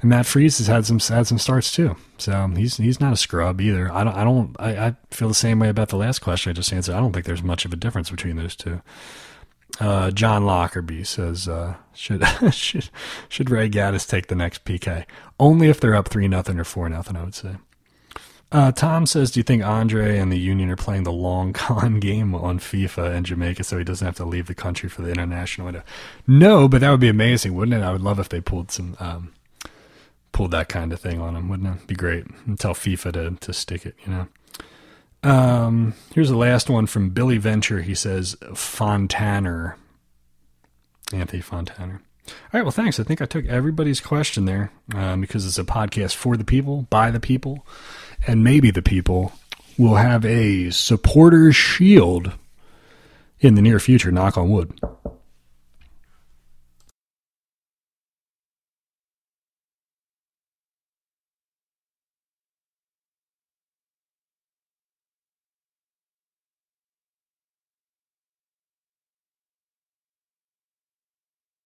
and Matt Freese has had some had some starts too. So he's he's not a scrub either. I don't I don't I, I feel the same way about the last question I just answered. I don't think there's much of a difference between those two. Uh, John Lockerbie says uh, should (laughs) should should Ray Gaddis take the next PK? Only if they're up three nothing or four nothing. I would say. Uh, Tom says, "Do you think Andre and the Union are playing the long (laughs) con game on FIFA in Jamaica, so he doesn't have to leave the country for the international window?" No, but that would be amazing, wouldn't it? I would love if they pulled some um, pulled that kind of thing on him, wouldn't it? Be great. And tell FIFA to to stick it, you know. Um, here's the last one from Billy Venture. He says Fontaner. Anthony Fontaner. All right, well, thanks. I think I took everybody's question there um, because it's a podcast for the people, by the people, and maybe the people will have a supporters shield in the near future. Knock on wood.